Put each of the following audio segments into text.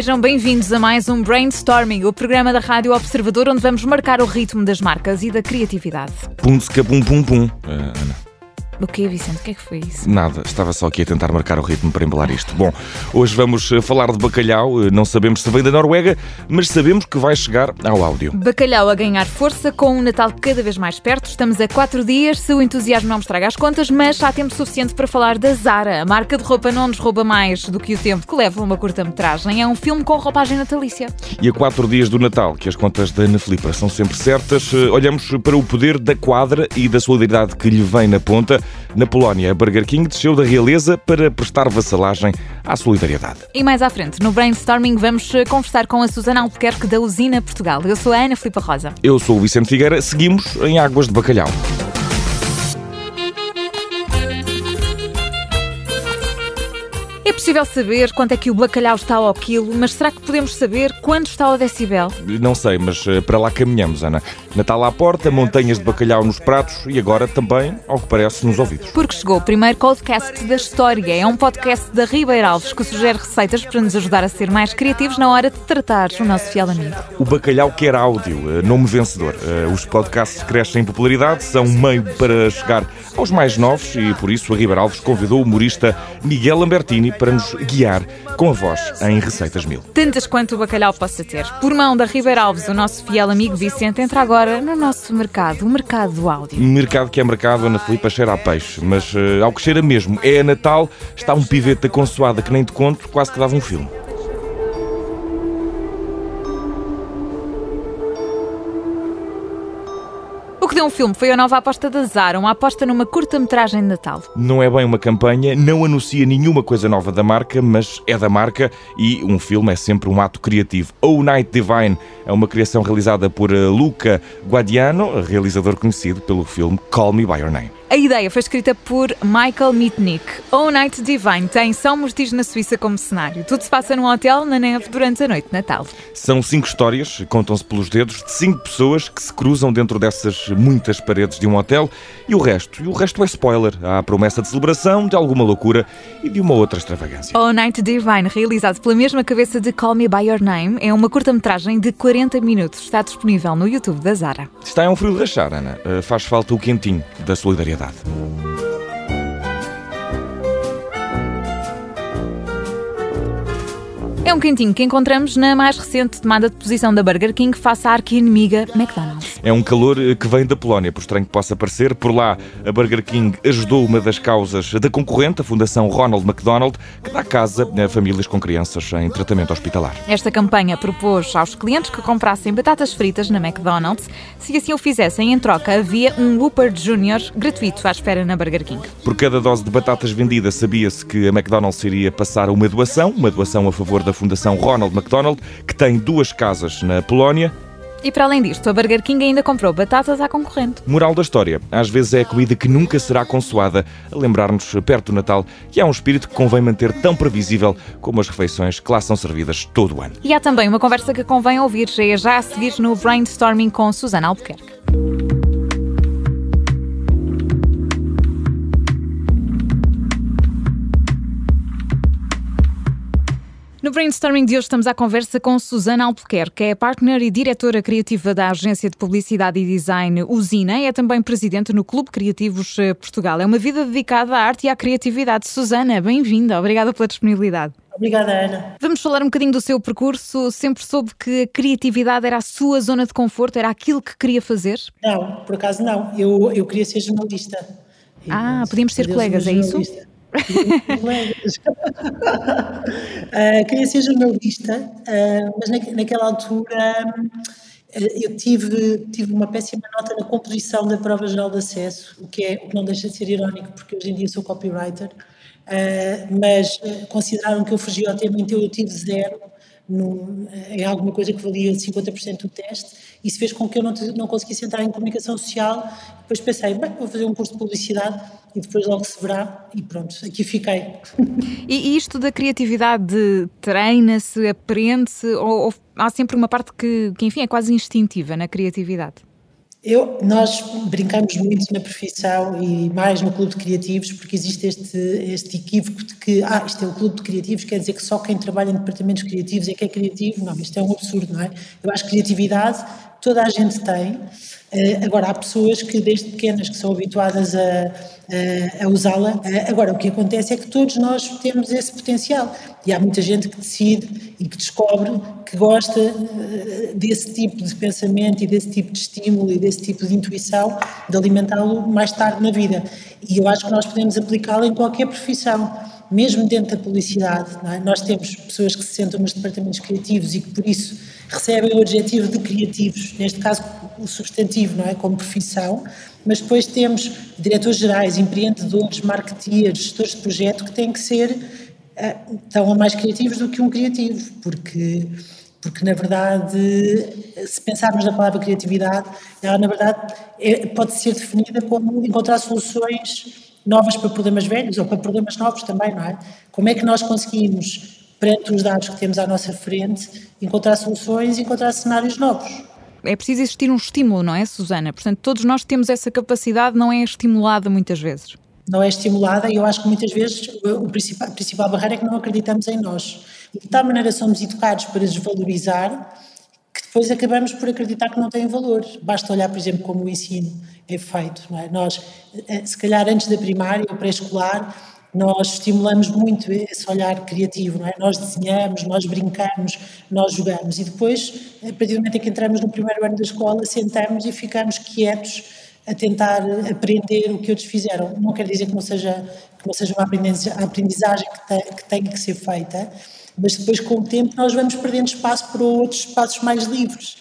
Sejam bem-vindos a mais um Brainstorming, o programa da Rádio Observador, onde vamos marcar o ritmo das marcas e da criatividade. Pum, pum, pum, pum. Uh, Ana. O quê, Vicente? O que é que foi isso? Nada, estava só aqui a tentar marcar o ritmo para embalar isto. Bom, hoje vamos eh, falar de bacalhau. Eh, não sabemos se vem da Noruega, mas sabemos que vai chegar ao áudio. Bacalhau a ganhar força com um Natal cada vez mais perto. Estamos a quatro dias, se o entusiasmo não me estraga as contas, mas há tempo suficiente para falar da Zara. A marca de roupa não nos rouba mais do que o tempo que leva uma curta-metragem. É um filme com roupagem natalícia. E a quatro dias do Natal, que as contas da Ana Filipa são sempre certas, eh, olhamos para o poder da quadra e da solidariedade que lhe vem na ponta. Na Polónia, a Burger King desceu da realeza para prestar vassalagem à solidariedade. E mais à frente, no Brainstorming, vamos eh, conversar com a Susana Albuquerque da Usina Portugal. Eu sou a Ana Filipa Rosa. Eu sou o Vicente Figueira. Seguimos em Águas de Bacalhau. Possível saber quanto é que o bacalhau está ao quilo, mas será que podemos saber quanto está ao decibel? Não sei, mas eh, para lá caminhamos, Ana. Natal à porta, montanhas de bacalhau nos pratos e agora também, ao que parece, nos ouvidos. Porque chegou o primeiro podcast da história. É um podcast da Ribeira Alves que sugere receitas para nos ajudar a ser mais criativos na hora de tratar o nosso fiel amigo. O bacalhau quer áudio, eh, nome vencedor. Eh, os podcasts crescem em popularidade, são um meio para chegar aos mais novos e por isso a Ribeira Alves convidou o humorista Miguel Lambertini para nos guiar com a voz em Receitas Mil. Tantas quanto o bacalhau possa ter. Por mão da Ribeira Alves, o nosso fiel amigo Vicente entra agora no nosso mercado, o mercado do áudio. Mercado que é mercado, Ana Filipa cheira a peixe, mas uh, ao que cheira mesmo, é a Natal, está um pivete da consoada que nem te conto, quase que dava um filme. Deu um filme foi a nova aposta da Zara, uma aposta numa curta-metragem de Natal. Não é bem uma campanha, não anuncia nenhuma coisa nova da marca, mas é da marca e um filme é sempre um ato criativo. O Night Divine é uma criação realizada por eh, Luca Guadiano, realizador conhecido pelo filme Call Me By Your Name. A ideia foi escrita por Michael Mitnick. All Night Divine tem São Mostis na Suíça como cenário. Tudo se passa num hotel na neve durante a noite de Natal. São cinco histórias, contam-se pelos dedos, de cinco pessoas que se cruzam dentro dessas muitas paredes de um hotel e o resto, e o resto é spoiler. Há a promessa de celebração, de alguma loucura e de uma outra extravagância. All Night Divine, realizado pela mesma cabeça de Call Me By Your Name, é uma curta-metragem de 40 minutos. Está disponível no YouTube da Zara. Está um frio de rachar, Ana. Uh, faz falta o quentinho da solidariedade É um quentinho que encontramos na mais recente tomada de posição da Burger King face à arqui-inimiga McDonald's. É um calor eh, que vem da Polónia, por estranho que possa parecer. Por lá, a Burger King ajudou uma das causas da concorrente, a Fundação Ronald McDonald, que dá casa a famílias com crianças em tratamento hospitalar. Esta campanha propôs aos clientes que comprassem batatas fritas na McDonald's. Se assim o fizessem, em troca havia um Whopper Junior gratuito à espera na Burger King. Por cada dose de batatas vendida, sabia-se que a McDonald's iria passar uma doação, uma doação a favor da Fundação Ronald McDonald, que tem duas casas na Polónia. E para além disto, a Burger King ainda comprou batatas à concorrente. Moral da história: às vezes é a comida que nunca será consoada, a lembrar-nos, perto do Natal, que há um espírito que convém manter tão previsível como as refeições que lá são servidas todo o ano. E há também uma conversa que convém ouvir, é já a seguir no Brainstorming com Susana Albuquerque. No brainstorming de hoje estamos à conversa com Susana Albuquerque, que é partner e diretora criativa da agência de publicidade e design Usina e é também presidente no Clube Criativos eh, Portugal. É uma vida dedicada à arte e à criatividade. Susana, bem-vinda. Obrigada pela disponibilidade. Obrigada, Ana. Vamos falar um bocadinho do seu percurso. Sempre soube que a criatividade era a sua zona de conforto, era aquilo que queria fazer? Não, por acaso não. Eu, eu queria ser jornalista. Ah, podíamos ser colegas, é isso? Uh, queria ser jornalista, uh, mas na, naquela altura uh, eu tive, tive uma péssima nota na composição da prova geral de acesso, o que, é, o que não deixa de ser irónico, porque hoje em dia sou copywriter, mas consideraram que eu fugi ao tema, então eu tive zero num, em alguma coisa que valia 50% do teste, isso fez com que eu não, não conseguisse entrar em comunicação social. Depois pensei, bem, vou fazer um curso de publicidade e depois logo se verá, e pronto, aqui fiquei. E isto da criatividade treina-se, aprende-se, ou, ou, há sempre uma parte que, que, enfim, é quase instintiva na criatividade? Eu, nós brincamos muito na profissão e mais no clube de criativos porque existe este, este equívoco de que ah, isto é o clube de criativos, quer dizer que só quem trabalha em departamentos criativos é que é criativo. Não, isto é um absurdo, não é? Eu acho que criatividade toda a gente tem. Uh, agora, há pessoas que desde pequenas que são habituadas a, a, a usá-la. Uh, agora, o que acontece é que todos nós temos esse potencial e há muita gente que decide e que descobre que gosta uh, desse tipo de pensamento e desse tipo de estímulo e desse tipo de intuição de alimentá-lo mais tarde na vida. E eu acho que nós podemos aplicá-lo em qualquer profissão mesmo dentro da publicidade, é? nós temos pessoas que se sentam nos departamentos criativos e que por isso recebem o adjetivo de criativos, neste caso o substantivo, não é? Como profissão, mas depois temos diretores gerais, empreendedores, marketeers, gestores de projeto que têm que ser uh, mais criativos do que um criativo, porque porque na verdade, se pensarmos na palavra criatividade, ela na verdade é, pode ser definida como encontrar soluções novas para problemas velhos ou para problemas novos também, não é? Como é que nós conseguimos, perante os dados que temos à nossa frente, encontrar soluções e encontrar cenários novos? É preciso existir um estímulo, não é, Susana? Portanto, todos nós temos essa capacidade, não é estimulada muitas vezes. Não é estimulada e eu acho que muitas vezes o principal, a principal barreira é que não acreditamos em nós. E de tal maneira somos educados para desvalorizar que depois acabamos por acreditar que não têm valor. Basta olhar, por exemplo, como o ensino é feito. É? Nós, eh, se calhar antes da primária ou pré-escolar, nós estimulamos muito esse olhar criativo, não é? Nós desenhamos, nós brincamos, nós jogamos e depois, a partir do momento em que entramos no primeiro ano da escola, sentamos e ficamos quietos a tentar aprender o que outros fizeram. Não quer dizer que não seja, que não seja uma aprendizagem que, que tenha que ser feita, mas depois com o tempo nós vamos perdendo espaço para outros espaços mais livres.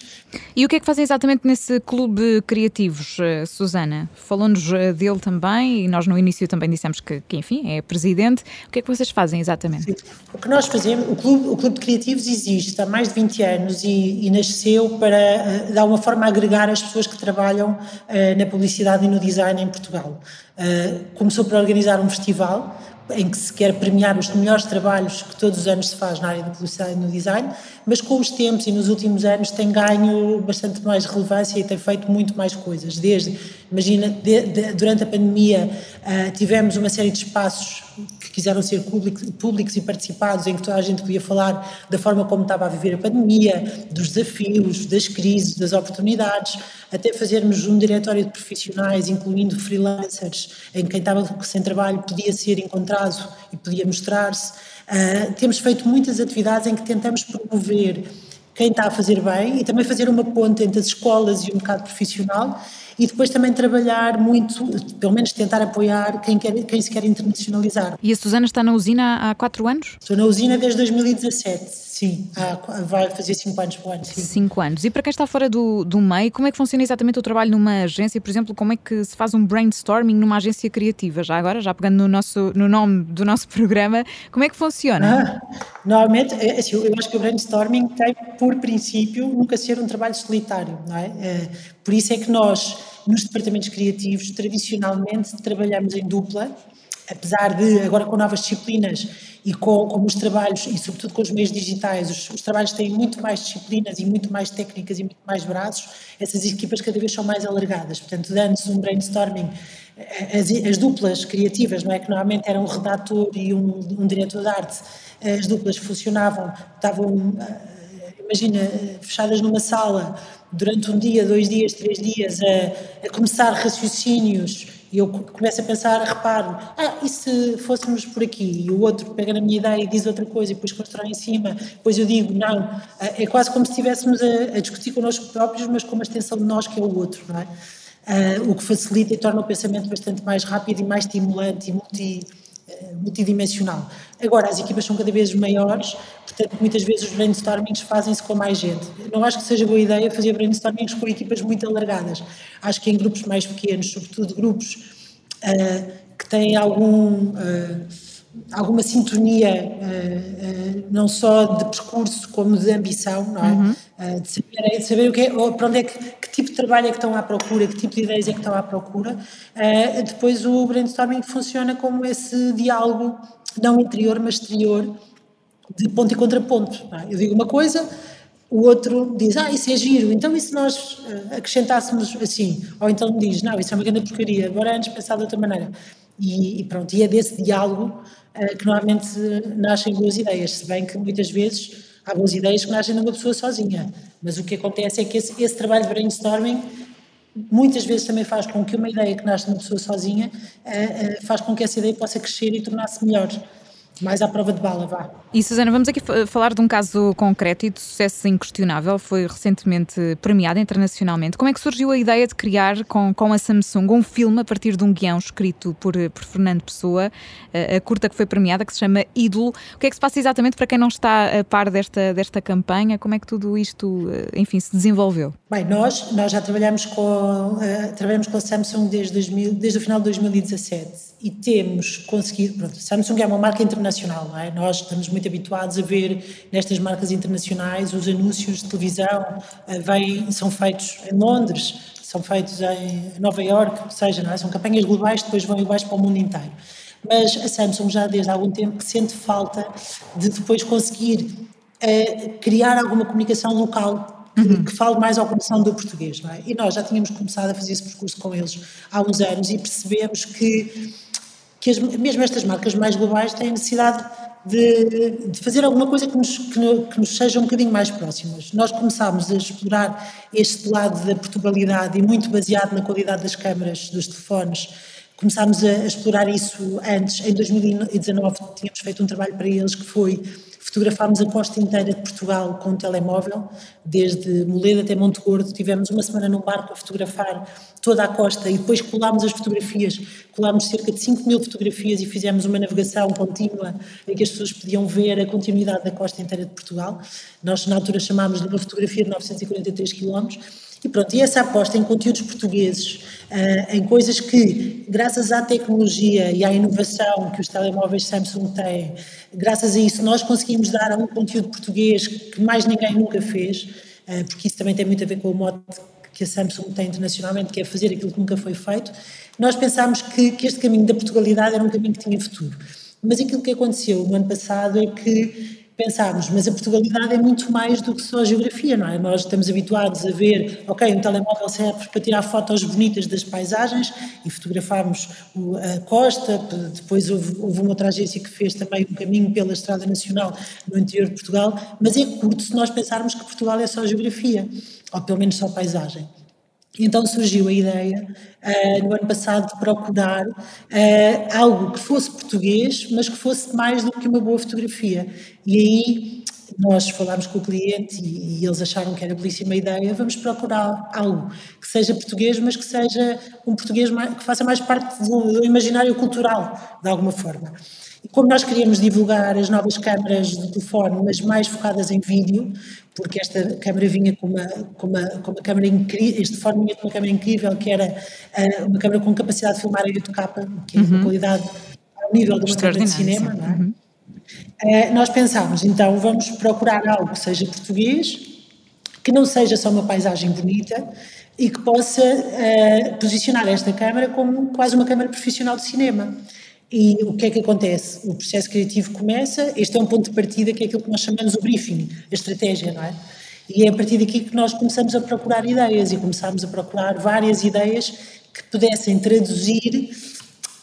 E o que é que fazem exatamente nesse clube criativos, eh, Susana? Falou-nos eh, dele também e nós no início também dissemos que, que, enfim, é presidente. O que é que vocês fazem exatamente? Sim. O que nós fazemos, o clube, o clube de Criativos existe há mais de 20 anos e, e nasceu para, uh, de alguma forma, agregar as pessoas que trabalham uh, na publicidade e no design em Portugal. Uh, começou por organizar um festival em que se quer premiar os melhores trabalhos que todos os anos se faz na área da publicidade e no design, mas com os tempos e nos últimos anos tem ganho bastante mais relevância e tem feito muito mais coisas. Desde, imagina, de, de, durante a pandemia uh, tivemos uma série de espaços que quiseram ser públicos e participados, em que toda a gente podia falar da forma como estava a viver a pandemia, dos desafios, das crises, das oportunidades, até fazermos um diretório de profissionais, incluindo freelancers, em que quem estava sem trabalho podia ser encontrado e podia mostrar-se. Uh, temos feito muitas atividades em que tentamos promover quem está a fazer bem e também fazer uma ponte entre as escolas e o mercado profissional e depois também trabalhar muito, pelo menos tentar apoiar quem, quer, quem se quer internacionalizar. E a Susana está na usina há quatro anos? Estou na usina desde 2017. Sim, há, vai fazer cinco anos para o ano. Sim. Cinco anos. E para quem está fora do, do meio, como é que funciona exatamente o trabalho numa agência? Por exemplo, como é que se faz um brainstorming numa agência criativa? Já agora, já pegando no, nosso, no nome do nosso programa, como é que funciona? Ah, normalmente, é, assim, eu acho que o brainstorming tem, por princípio, nunca ser um trabalho solitário, não é? é por isso é que nós nos departamentos criativos, tradicionalmente, trabalhamos em dupla, apesar de, agora com novas disciplinas e com, com os trabalhos, e sobretudo com os meios digitais, os, os, trabalhos têm muito mais disciplinas e muito mais técnicas e muito mais braços, essas equipas cada vez são mais alargadas. Portanto, dando-se um brainstorming, as, as, duplas criativas, não é? Que normalmente era um redator e um, um diretor de arte, as duplas funcionavam, estavam, eh, imagina, fechadas numa sala durante um dia, dois dias, três dias, a, a começar raciocínios, e eu começo a pensar, reparo, ah, e se fôssemos por aqui? E o outro pega na minha ideia e diz outra coisa, e depois constrói em cima, depois eu digo, não. É quase como se estivéssemos a, a discutir connosco próprios, mas com uma extensão de nós que é o outro, não é? Uh, o que facilita e torna o pensamento bastante mais rápido e mais estimulante e multi, multidimensional. Agora, as equipas são cada vez maiores, portanto, muitas vezes os brainstormings fazem-se com mais gente. Não acho que seja boa ideia fazer brainstormings com equipas muito alargadas. Acho que em grupos mais pequenos, sobretudo grupos uh, que têm algum alguma sintonia, uh, uh, não só de percurso como de ambição, não é? Uhum. Uh, de, saber, de, saber, o que é, para onde é que, que, tipo de trabalho é que estão à procura, que tipo de ideias é que estão à procura. depois o brainstorming funciona como esse diálogo, não interior, mas exterior, de ponto e contraponto. É? Eu digo uma coisa, o outro diz, ah, isso é giro, então e se nós acrescentássemos assim? Ou então diz, não, isso é uma grande porcaria, agora antes pensar de outra maneira. E, e pronto, e é desse diálogo uh, que normalmente nascem boas ideias, se bem que muitas vezes há boas ideias que nascem de uma pessoa sozinha, mas o que acontece é que esse, esse trabalho de brainstorming muitas vezes também faz com que uma ideia que nasce de uma pessoa sozinha uh, uh, faz com que essa ideia possa crescer e tornar-se melhor mais à prova de bala, vá. E Susana, vamos aqui falar de um caso concreto e de sucesso inquestionável, foi recentemente premiado internacionalmente. Como é que surgiu a ideia de criar com, com a Samsung um filme a partir de um guião escrito por, por Fernando Pessoa, a, a curta que foi premiada, que se chama Ídolo. O que é que se passa exatamente para quem não está a par desta, desta campanha? Como é que tudo isto, eh, enfim, se desenvolveu? Bem, nós, nós já trabalhamos com, uh, trabalhamos com a Samsung desde, 2000, desde o final de 2017 e temos conseguido, pronto, a Samsung é uma marca internacional, não é? Nós estamos muito habituados a ver nestas marcas internacionais os anúncios de televisão, uh, vêm, são feitos em Londres, são feitos em Nova York, ou seja, é? são campanhas globais que depois vão iguais para o mundo inteiro. Mas a Samsung já desde há algum tempo que sente falta de depois conseguir uh, criar alguma comunicação local que, que fale mais ao coração do português, é? E nós já tínhamos começado a fazer esse percurso com eles há uns anos e percebemos que que as, mesmo estas marcas mais globais têm necessidade de, de fazer alguma coisa que nos, que, que, nos seja um bocadinho mais próximas. Nós começámos a explorar este lado da Portugalidade e muito baseado na qualidade das câmaras, dos telefones, começámos a, a explorar isso antes. Em 2019 tínhamos feito um trabalho para eles que foi Fotografámos a costa inteira de Portugal com um telemóvel, desde Moledo até Monte Gordo. Tivemos uma semana num barco a fotografar toda a costa e depois colámos as fotografias. Colámos cerca de 5 mil fotografias e fizemos uma navegação contínua em que as pessoas podiam ver a continuidade da costa inteira de Portugal. Nós, na altura, chamámos de uma fotografia de 943 quilómetros e pronto, e essa aposta em conteúdos portugueses, uh, em coisas que, graças à tecnologia e à inovação que os telemóveis Samsung têm, graças a isso nós conseguimos dar um conteúdo português que mais ninguém nunca fez, uh, porque isso também tem muito a ver com o modo que a Samsung tem internacionalmente, que é fazer aquilo que nunca foi feito. Nós pensámos que, que este caminho da Portugalidade era um caminho que tinha futuro. Mas aquilo que aconteceu no ano passado é que pensarmos, mas a Portugalidade é muito mais do que só a geografia, não é? Nós estamos habituados a ver, ok, um telemóvel serve para tirar fotos bonitas das paisagens e fotografarmos a costa, depois houve, houve uma outra agência que fez também um caminho pela Estrada Nacional no interior de Portugal, mas é curto se nós pensarmos que Portugal é só geografia, ou pelo menos só paisagem. Então surgiu a ideia, uh, no ano passado, de procurar uh, algo que fosse português, mas que fosse mais do que uma boa fotografia. E aí nós falámos com o cliente e, e, eles acharam que era belíssima ideia. Vamos procurar algo que seja português, mas que seja um português mais, que faça mais parte do, do imaginário cultural, de alguma forma. Como nós queríamos divulgar as novas câmaras de telefone, mas mais focadas em vídeo, porque esta câmara vinha com uma, com uma, com uma câmara incrível, este telefone vinha com uma câmara incrível, que era uh, uma câmara com capacidade de filmar em 8K, que é uma uhum. qualidade ao nível de uma câmara de cinema, não é? Uhum. Uh, nós pensámos, então, vamos procurar algo que seja português, que não seja só uma paisagem bonita e que possa uh, posicionar esta câmara como quase uma câmara profissional de cinema. E o que é que acontece? O processo criativo começa, este é um ponto de partida que é aquilo que nós chamamos o briefing, a estratégia, não é? E é a partir daqui que nós começamos a procurar ideias e começamos a procurar várias ideias que pudessem traduzir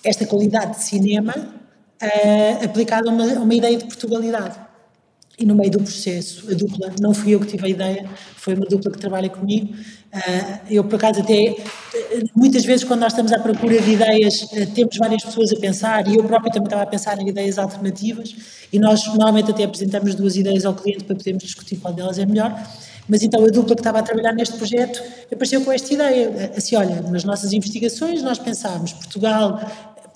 esta qualidade de cinema uh, aplicada a uma, a uma ideia de Portugalidade. E no meio do processo, a dupla, não fui eu que tive a ideia, foi uma dupla que trabalha comigo. Uh, eu, por acaso, até muitas vezes, quando nós estamos à procura de ideias, uh, temos várias pessoas a pensar, e eu próprio também estava a pensar em ideias alternativas, e nós normalmente até apresentamos duas ideias ao cliente para podermos discutir qual delas é melhor. Mas então a dupla que estava a trabalhar neste projeto apareceu com esta ideia, assim, olha, nas nossas investigações nós pensámos, Portugal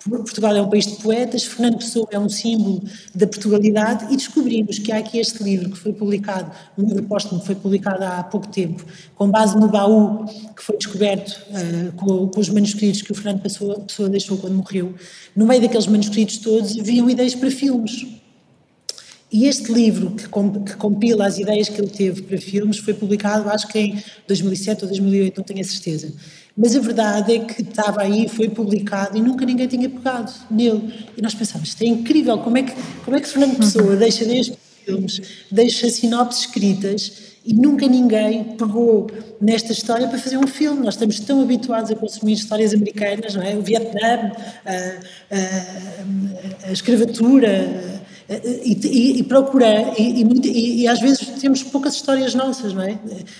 Portugal é um país de poetas, Fernando Pessoa é um símbolo da Portugalidade e descobrimos que há aqui este livro que foi publicado, um livro póstumo que foi publicado há pouco tempo, com base no baú que foi descoberto uh, com, com, os manuscritos que o Fernando Pessoa, Pessoa deixou quando morreu. No meio daqueles manuscritos todos haviam ideias para filmes. E este livro, que, compila as ideias que ele teve para filmes, foi publicado acho que em 2007 ou 2008, não tenho a certeza. Mas a verdade é que estava aí, foi publicado e nunca ninguém tinha pegado nele. E nós pensámos, isto é incrível, como é que, como é que Fernando Pessoa deixa destes filmes, deixa sinopses escritas e nunca ninguém pegou nesta história para fazer um filme. Nós estamos tão habituados a consumir histórias americanas, não é? O Vietnã, a, a, a escravatura, e, e, e procurar, e, e, às vezes temos poucas histórias nossas, não é?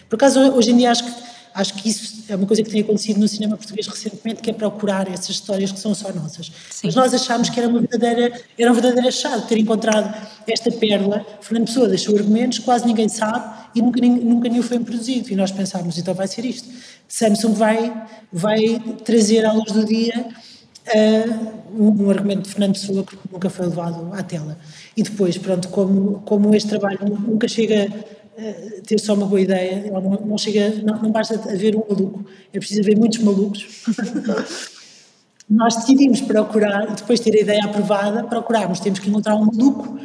Por acaso, hoje em dia acho que Acho que isso é uma coisa que tem acontecido no cinema português recentemente, que é procurar essas histórias que são só nossas. Sim. Mas nós achámos que era uma verdadeira, era um verdadeiro achado ter encontrado esta pérola. Fernando Pessoa deixou argumentos, quase ninguém sabe e nunca, nunca nenhum foi produzido. E nós pensámos, então vai ser isto. Samsung vai, vai trazer à luz do dia um, um, argumento de Fernando Pessoa que nunca foi levado à tela. E depois, pronto, como, como este trabalho nunca chega eh, ter só uma boa ideia, não, não chega, não, não, basta haver um maluco, é preciso haver muitos malucos. Nós decidimos procurar, depois de ter a ideia aprovada, procurarmos, temos que encontrar um maluco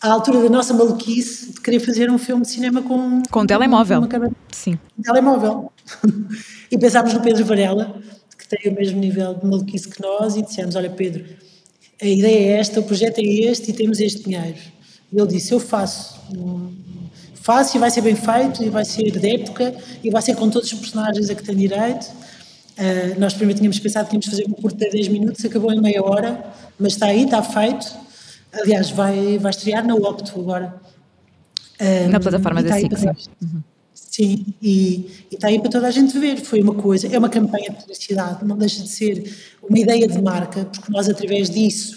à altura da nossa maluquice de querer fazer um filme de cinema com... Com um telemóvel. Uma câmera, Sim. Um telemóvel. e pensámos no Pedro Varela, que tem o mesmo nível de maluquice que nós, e dissemos, olha Pedro, a ideia é esta, o projeto é este e temos este dinheiro. E ele disse, eu faço fácil e vai ser bem feito e vai ser de época e vai ser com todos os personagens a que tem direito. Uh, nós primeiro tínhamos pensado que íamos fazer um curto de 10 minutos, acabou em meia hora, mas está aí, está feito. Aliás, vai, vai estrear na Opto agora. Uh, na plataforma da SIC, sim. Uhum. Sim, e, e está aí para toda a gente ver. Foi uma coisa, é uma campanha de publicidade, não deixa de ser uma ideia de marca, porque nós, através disso,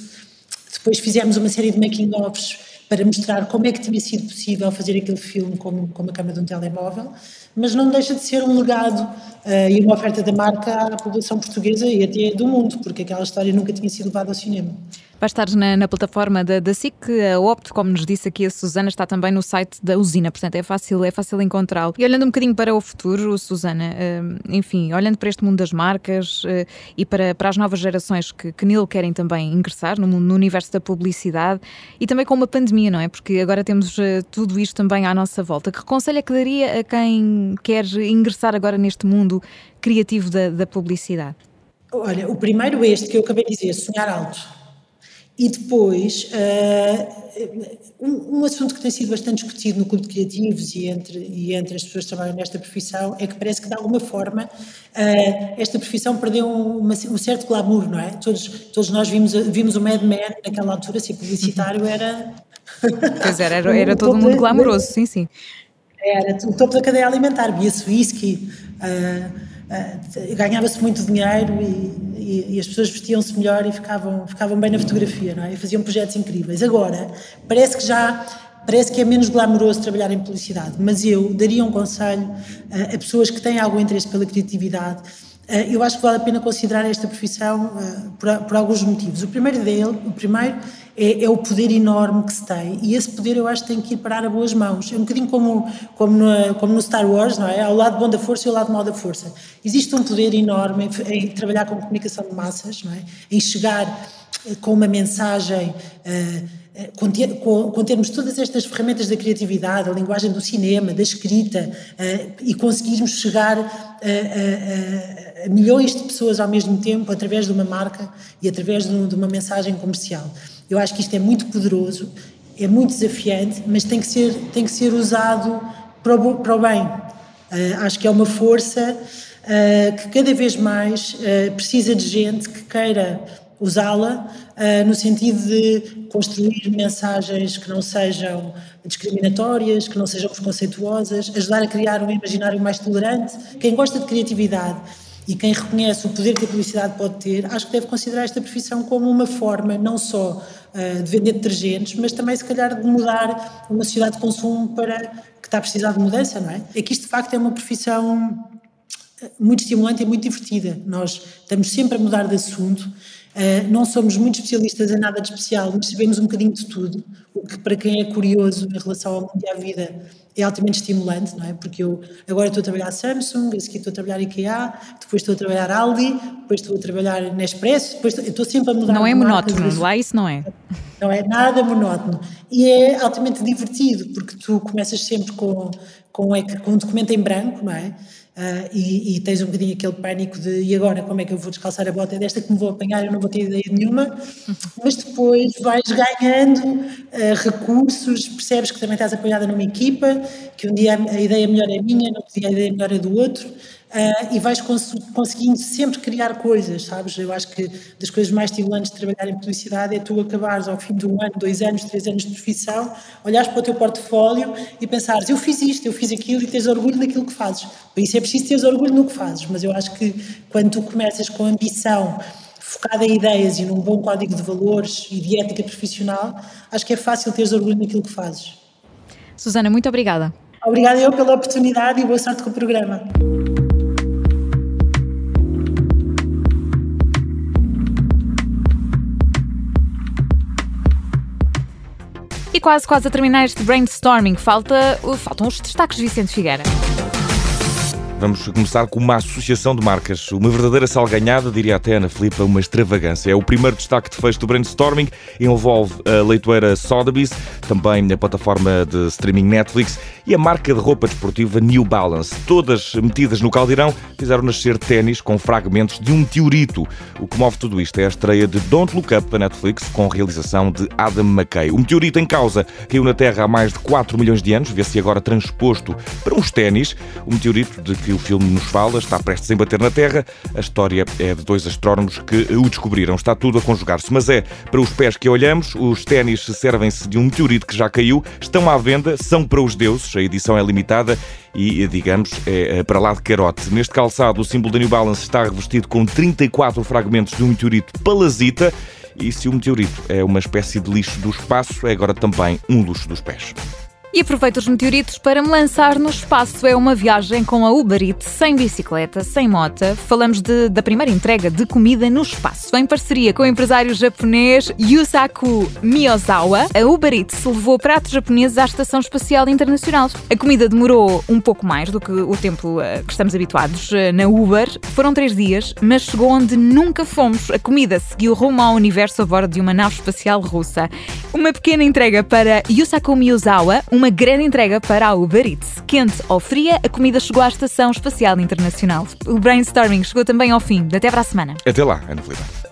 depois fizemos uma série de making-offs para mostrar como é que tinha sido possível fazer aquele filme com, com uma câmera de um telemóvel, mas não deixa de ser um legado uh, e uma oferta da marca à população portuguesa e até do mundo, porque aquela história nunca tinha sido levada ao cinema. Vai estar na, na plataforma da, da SIC, a Opto, como nos disse aqui a Susana, está também no site da usina, portanto é fácil, é fácil encontrá-lo. E olhando um bocadinho para o futuro, Susana, uh, enfim, olhando para este mundo das marcas uh, e para, para as novas gerações que, que nele querem também ingressar, no, no, universo da publicidade e também com uma pandemia, não é? Porque agora temos tudo isto também à nossa volta. Que conselho é que daria a quem quer ingressar agora neste mundo criativo da, da publicidade? Olha, o primeiro é este que eu acabei de dizer, sonhar alto e depois, uh, um, um, assunto que tem sido bastante discutido no clube de criativos e entre, e entre as pessoas que trabalham nesta profissão é que parece que, de alguma forma, uh, esta profissão perdeu uma, um certo glamour, não é? Todos, todos nós vimos, vimos o Mad Men naquela altura, ser publicitário era. Pois era, era, era todo mundo glamouroso, sim, sim. Era o topo da cadeia alimentar, bebia-se whisky. Uh, uh, ganhava-se muito dinheiro e, e, e as pessoas vestiam-se melhor e ficavam, ficavam bem na fotografia, não é? E faziam projetos incríveis. Agora, parece que já parece que é menos glamouroso trabalhar em publicidade, mas eu daria um conselho a pessoas que têm algum interesse pela criatividade. Uh, eu acho que vale a pena considerar esta profissão por, por, alguns motivos. O primeiro dele, o primeiro é, é, o poder enorme que se tem e esse poder eu acho que tem que ir parar a boas mãos. É um bocadinho como, como, no, como no Star Wars, não é? Há o lado bom da força e o lado mau da força. Existe um poder enorme em, em trabalhar com comunicação de massas, não é? Em chegar eh, com uma mensagem. Uh, com, ter, com, com, termos todas estas ferramentas da criatividade, a linguagem do cinema, da escrita, uh, e conseguirmos chegar a, a, a, milhões de pessoas ao mesmo tempo através de uma marca e através de, uma mensagem comercial. Eu acho que isto é muito poderoso, é muito desafiante, mas tem que ser, tem que ser usado para o, para o bem. Acho que é uma força que cada vez mais precisa de gente que queira usá-la no sentido de construir mensagens que não sejam discriminatórias, que não sejam preconceituosas, ajudar a criar um imaginário mais tolerante. Quem gosta de criatividade e quem reconhece o poder que a publicidade pode ter, acho que deve considerar esta profissão como uma forma não só uh, de vender detergentes, mas também se calhar de mudar uma sociedade de consumo para que está a precisar de mudança, não é? É que isto de facto é uma profissão eh, muito estimulante e muito divertida. Nós estamos sempre a mudar de assunto. Uh, não somos muito especialistas em nada de especial, mas sabemos um bocadinho de tudo, o que para quem é curioso em relação ao mundo e à vida é altamente estimulante, não é? Porque eu agora estou a trabalhar Samsung, a seguir estou a trabalhar IKEA, depois estou a trabalhar Aldi, depois estou a trabalhar Nespresso, depois estou, estou sempre a mudar Não é monótono, lá isso não é? Não é nada monótono. E é altamente divertido, porque tu começas sempre com, com, com um documento em branco, não é? Uh, e, e, tens um bocadinho aquele pânico de e agora como é que eu vou descalçar a bota? É desta que me vou apanhar, eu não vou ter ideia nenhuma, mas depois vais ganhando uh, recursos, percebes que também estás apoiada numa equipa, que um dia a ideia melhor é minha, no outro dia a ideia melhor é do outro, Uh, e vais cons conseguindo sempre criar coisas, sabes? Eu acho que das coisas mais estimulantes de trabalhar em publicidade é tu acabares ao fim de um ano, dois anos, três anos de profissão, olhares para o teu portfólio e pensares, eu fiz isto, eu fiz aquilo e tens orgulho daquilo que fazes. Por isso é preciso teres orgulho no que fazes, mas eu acho que quando tu começas com ambição, focada em ideias e num bom código de valores e de ética profissional, acho que é fácil teres orgulho naquilo que fazes. Susana, muito obrigada. Obrigada eu pela oportunidade e boa sorte com o programa. Quase, quase a terminar este brainstorming, falta, faltam os destaques de Vicente Figueira. Vamos começar com uma associação de marcas. Uma verdadeira salganhada, diria até Ana Filipa, uma extravagância. É o primeiro destaque de fecho do brainstorming. Envolve a leitoeira Sotheby's, também a plataforma de streaming Netflix e a marca de roupa desportiva New Balance. Todas metidas no caldeirão, fizeram nascer ténis com fragmentos de um meteorito. O que move tudo isto é a estreia de Don't Look Up da Netflix, com realização de Adam McKay. O meteorito em causa caiu na Terra há mais de 4 milhões de anos, vê-se agora transposto para uns ténis. O meteorito de que que o filme nos fala está prestes a embater na Terra. A história é de dois astrónomos que o descobriram. Está tudo a conjugar-se. Mas é para os pés que olhamos, os ténis servem-se de um meteorito que já caiu, estão à venda, são para os deuses, a edição é limitada e, digamos, é para lá de carote. Neste calçado, o símbolo da New Balance está revestido com 34 fragmentos de um meteorito palazita. E se o meteorito é uma espécie de lixo do espaço, é agora também um luxo dos pés. E aproveito os meteoritos para me lançar no espaço. É uma viagem com a Uber Eats, sem bicicleta, sem mota. Falamos de, da primeira entrega de comida no espaço. Em parceria com o empresário japonês Yusaku Miyazawa, a Uber Eats levou pratos japoneses à Estação Espacial Internacional. A comida demorou um pouco mais do que o tempo eh, que estamos habituados eh, na Uber. Foram três dias, mas chegou onde nunca fomos. A comida seguiu rumo ao universo a bordo de uma nave espacial russa. Uma pequena entrega para Yusaku Miyazawa, um uma grande entrega para a Uber Eats. Quente ou fria, a comida chegou à Estação Espacial Internacional. O brainstorming chegou também ao fim. Até para a semana. Até lá, Ana Felipe.